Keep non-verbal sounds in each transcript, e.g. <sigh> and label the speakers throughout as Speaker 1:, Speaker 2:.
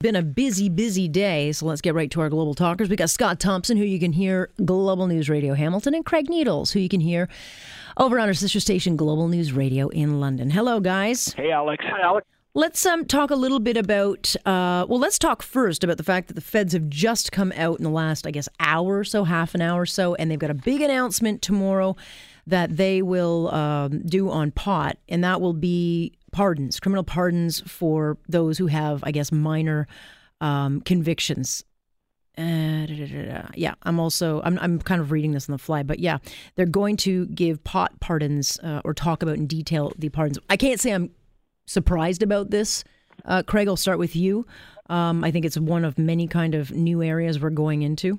Speaker 1: Been a busy, busy day, so let's get right to our global talkers. We got Scott Thompson, who you can hear Global News Radio Hamilton, and Craig Needles, who you can hear over on our sister station Global News Radio in London. Hello, guys.
Speaker 2: Hey, Alex. Hi, Alex.
Speaker 1: Let's um, talk a little bit about. Uh, well, let's talk first about the fact that the feds have just come out in the last, I guess, hour or so, half an hour or so, and they've got a big announcement tomorrow that they will um, do on pot, and that will be pardons, criminal pardons for those who have, I guess, minor um, convictions. Uh, da, da, da, yeah, I'm also I'm I'm kind of reading this on the fly, but yeah, they're going to give pot pardons uh, or talk about in detail the pardons. I can't say I'm surprised about this. Uh, Craig, I'll start with you. Um, I think it's one of many kind of new areas we're going into.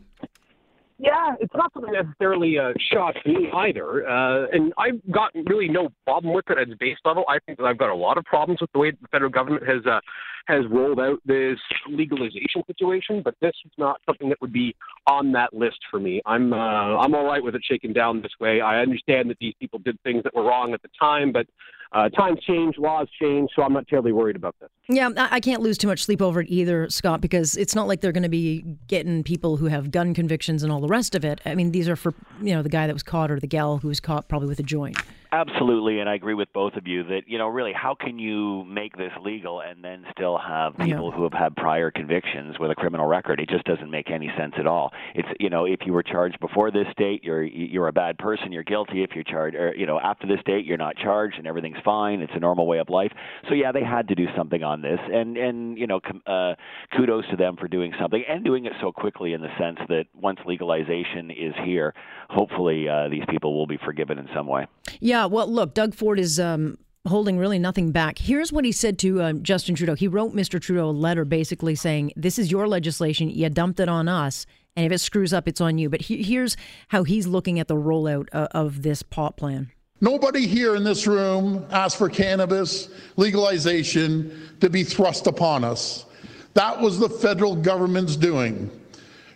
Speaker 2: Yeah, it's not something necessarily uh, shocks me either, uh, and I've got really no problem with it at its base level. I think that I've got a lot of problems with the way the federal government has uh, has rolled out this legalization situation, but this is not something that would be on that list for me. I'm uh, I'm all right with it shaken down this way. I understand that these people did things that were wrong at the time, but uh, times change, laws change, so I'm not terribly worried about this.
Speaker 1: Yeah, I can't lose too much sleep over it either, Scott, because it's not like they're going to be getting people who have gun convictions and all the rest of it. I mean, these are for you know the guy that was caught or the gal who was caught probably with a joint.
Speaker 3: Absolutely, and I agree with both of you that you know really how can you make this legal and then still have people yeah. who have had prior convictions with a criminal record? It just doesn't make any sense at all. It's you know if you were charged before this date, you're you're a bad person, you're guilty. If you're charged, or you know after this date, you're not charged and everything's fine. It's a normal way of life. So yeah, they had to do something on this, and and you know uh, kudos to them for doing something and doing it so quickly in the sense that once legalization is here, hopefully uh, these people will be forgiven in some way.
Speaker 1: Yeah, well, look, Doug Ford is um, holding really nothing back. Here's what he said to uh, Justin Trudeau. He wrote Mr. Trudeau a letter basically saying, This is your legislation. You dumped it on us. And if it screws up, it's on you. But he- here's how he's looking at the rollout uh, of this pot plan.
Speaker 4: Nobody here in this room asked for cannabis legalization to be thrust upon us. That was the federal government's doing.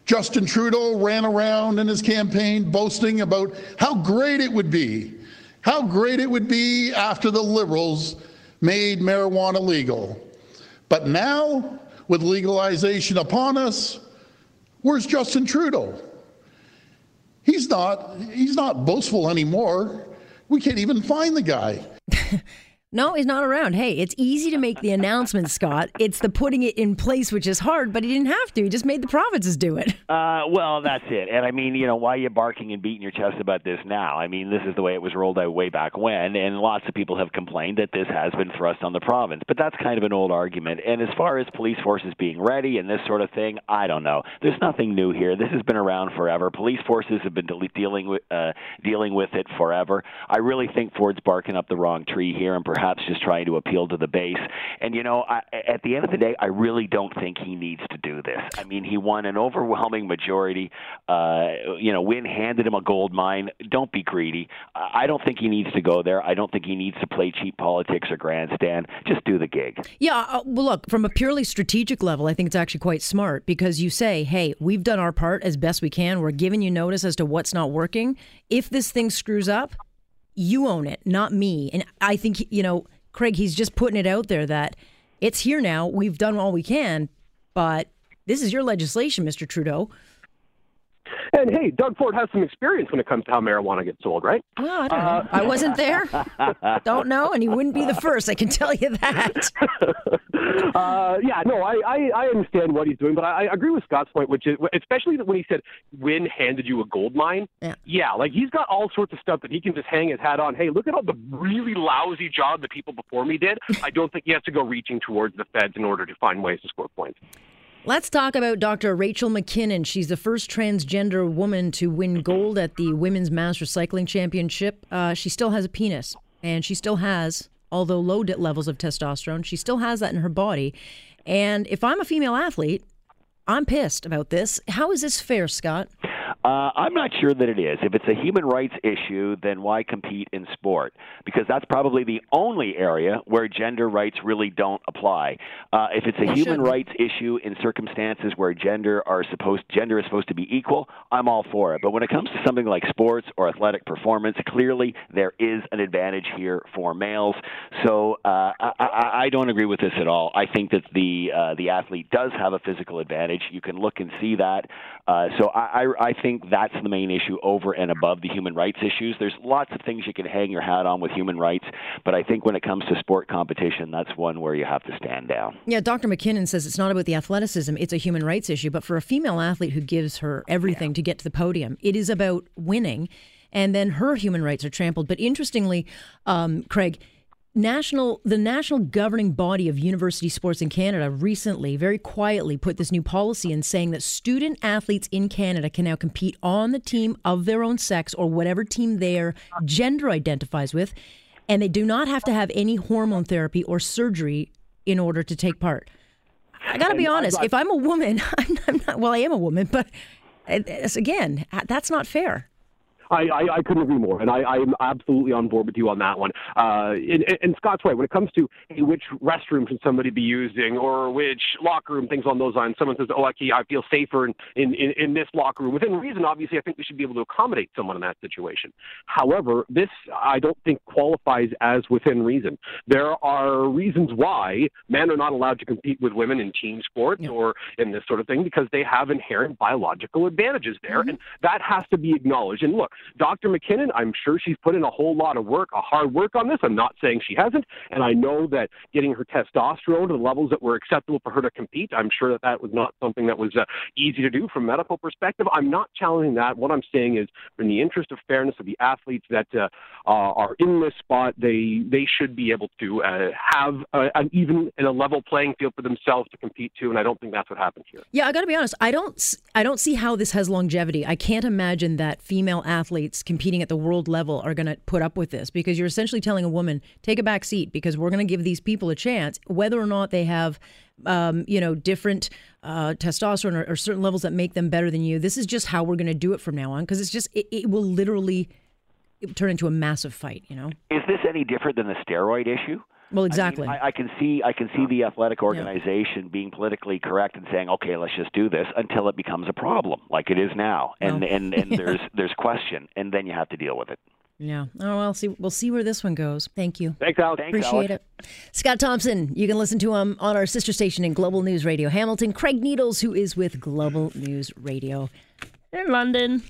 Speaker 4: Justin Trudeau ran around in his campaign boasting about how great it would be, how great it would be after the Liberals made marijuana legal. But now, with legalization upon us, where's Justin Trudeau? He's not, he's not boastful anymore. We can't even find the guy. <laughs>
Speaker 1: No, he's not around. Hey, it's easy to make the announcement, Scott. It's the putting it in place which is hard, but he didn't have to. He just made the provinces do it.
Speaker 3: Uh, well, that's it. And I mean, you know, why are you barking and beating your chest about this now? I mean, this is the way it was rolled out way back when, and lots of people have complained that this has been thrust on the province. But that's kind of an old argument. And as far as police forces being ready and this sort of thing, I don't know. There's nothing new here. This has been around forever. Police forces have been dealing with uh, dealing with it forever. I really think Ford's barking up the wrong tree here, and perhaps perhaps just trying to appeal to the base. And you know, I, at the end of the day, I really don't think he needs to do this. I mean, he won an overwhelming majority. Uh, you know, Wynne handed him a gold mine. Don't be greedy. I don't think he needs to go there. I don't think he needs to play cheap politics or grandstand. Just do the gig.
Speaker 1: Yeah. Uh, well, look, from a purely strategic level, I think it's actually quite smart because you say, hey, we've done our part as best we can. We're giving you notice as to what's not working. If this thing screws up, you own it, not me. And I think, you know, Craig, he's just putting it out there that it's here now. We've done all we can, but this is your legislation, Mr. Trudeau.
Speaker 2: And hey, Doug Ford has some experience when it comes to how marijuana gets sold, right?
Speaker 1: Well, I don't know. Uh, I wasn't there. <laughs> don't know, and he wouldn't be the first. I can tell you that. <laughs>
Speaker 2: uh, yeah, no, I, I, I understand what he's doing, but I, I agree with Scott's point, which is especially when he said Wynne handed you a gold mine.
Speaker 1: Yeah.
Speaker 2: yeah, like he's got all sorts of stuff that he can just hang his hat on. Hey, look at all the really lousy job the people before me did. I don't think he has to go reaching towards the feds in order to find ways to score points.
Speaker 1: Let's talk about Dr. Rachel McKinnon. She's the first transgender woman to win gold at the Women's Masters Cycling Championship. Uh, she still has a penis, and she still has, although low levels of testosterone, she still has that in her body. And if I'm a female athlete, I'm pissed about this. How is this fair, Scott?
Speaker 3: Uh, I'm not sure that it is. If it's a human rights issue, then why compete in sport? Because that's probably the only area where gender rights really don't apply. Uh, if it's a human rights issue in circumstances where gender are supposed gender is supposed to be equal, I'm all for it. But when it comes to something like sports or athletic performance, clearly there is an advantage here for males. So uh, I, I, I don't agree with this at all. I think that the uh, the athlete does have a physical advantage. You can look and see that. Uh, so I, I, I think that's the main issue over and above the human rights issues. There's lots of things you can hang your hat on with human rights, but I think when it comes to sport competition, that's one where you have to stand down.
Speaker 1: Yeah, Dr. McKinnon says it's not about the athleticism, it's a human rights issue. But for a female athlete who gives her everything yeah. to get to the podium, it is about winning. And then her human rights are trampled. But interestingly, um, Craig, national the national governing body of university sports in Canada recently very quietly put this new policy in saying that student athletes in Canada can now compete on the team of their own sex or whatever team their gender identifies with and they do not have to have any hormone therapy or surgery in order to take part. I got to be honest, if I'm a woman, <laughs> I'm, not well I am a woman, but uh, again, that's not fair.
Speaker 2: I, I, I couldn't agree more, and I, I'm absolutely on board with you on that one. Uh, and, and Scott's right. When it comes to hey, which restroom should somebody be using, or which locker room, things on those lines, someone says, "Oh, actually, I feel safer in, in, in, in this locker room." Within reason, obviously, I think we should be able to accommodate someone in that situation. However, this I don't think qualifies as within reason. There are reasons why men are not allowed to compete with women in team sports yeah. or in this sort of thing because they have inherent biological advantages there, mm-hmm. and that has to be acknowledged. And look, Dr. McKinnon, I'm sure she's put in a whole lot of work, a hard work on this. I'm not saying she hasn't. And I know that getting her testosterone to the levels that were acceptable for her to compete, I'm sure that that was not something that was uh, easy to do from a medical perspective. I'm not challenging that. What I'm saying is, in the interest of fairness of the athletes that uh, uh, are in this spot, they they should be able to uh, have uh, an even and a level playing field for themselves to compete to. And I don't think that's what happened here.
Speaker 1: Yeah, I got to be honest. I don't I don't see how this has longevity. I can't imagine that female athletes athletes competing at the world level are going to put up with this because you're essentially telling a woman, take a back seat because we're going to give these people a chance, whether or not they have, um, you know, different uh, testosterone or, or, certain levels that make them better than you. This is just how we're going to do it from now on because it's just, it, it will literally turn into a massive fight, you know?
Speaker 3: Is this any different than the steroid issue?
Speaker 1: Well, exactly.
Speaker 3: I, mean, I, I, can see I can see the athletic organization yeah. being politically correct and saying, "Okay, let's just do this," until it becomes a problem, like it is now, and well, and, <laughs> and yeah. there's there's question, and then you have to deal with it.
Speaker 1: Yeah. Oh well, see we'll see where this one goes. Thank you.
Speaker 2: Thanks, Alex.
Speaker 3: Thanks,
Speaker 1: Appreciate
Speaker 3: Alex.
Speaker 1: it. Scott Thompson, you can listen to him on our sister station in Global News Radio Hamilton. Craig Needles, who is with Global News Radio in London.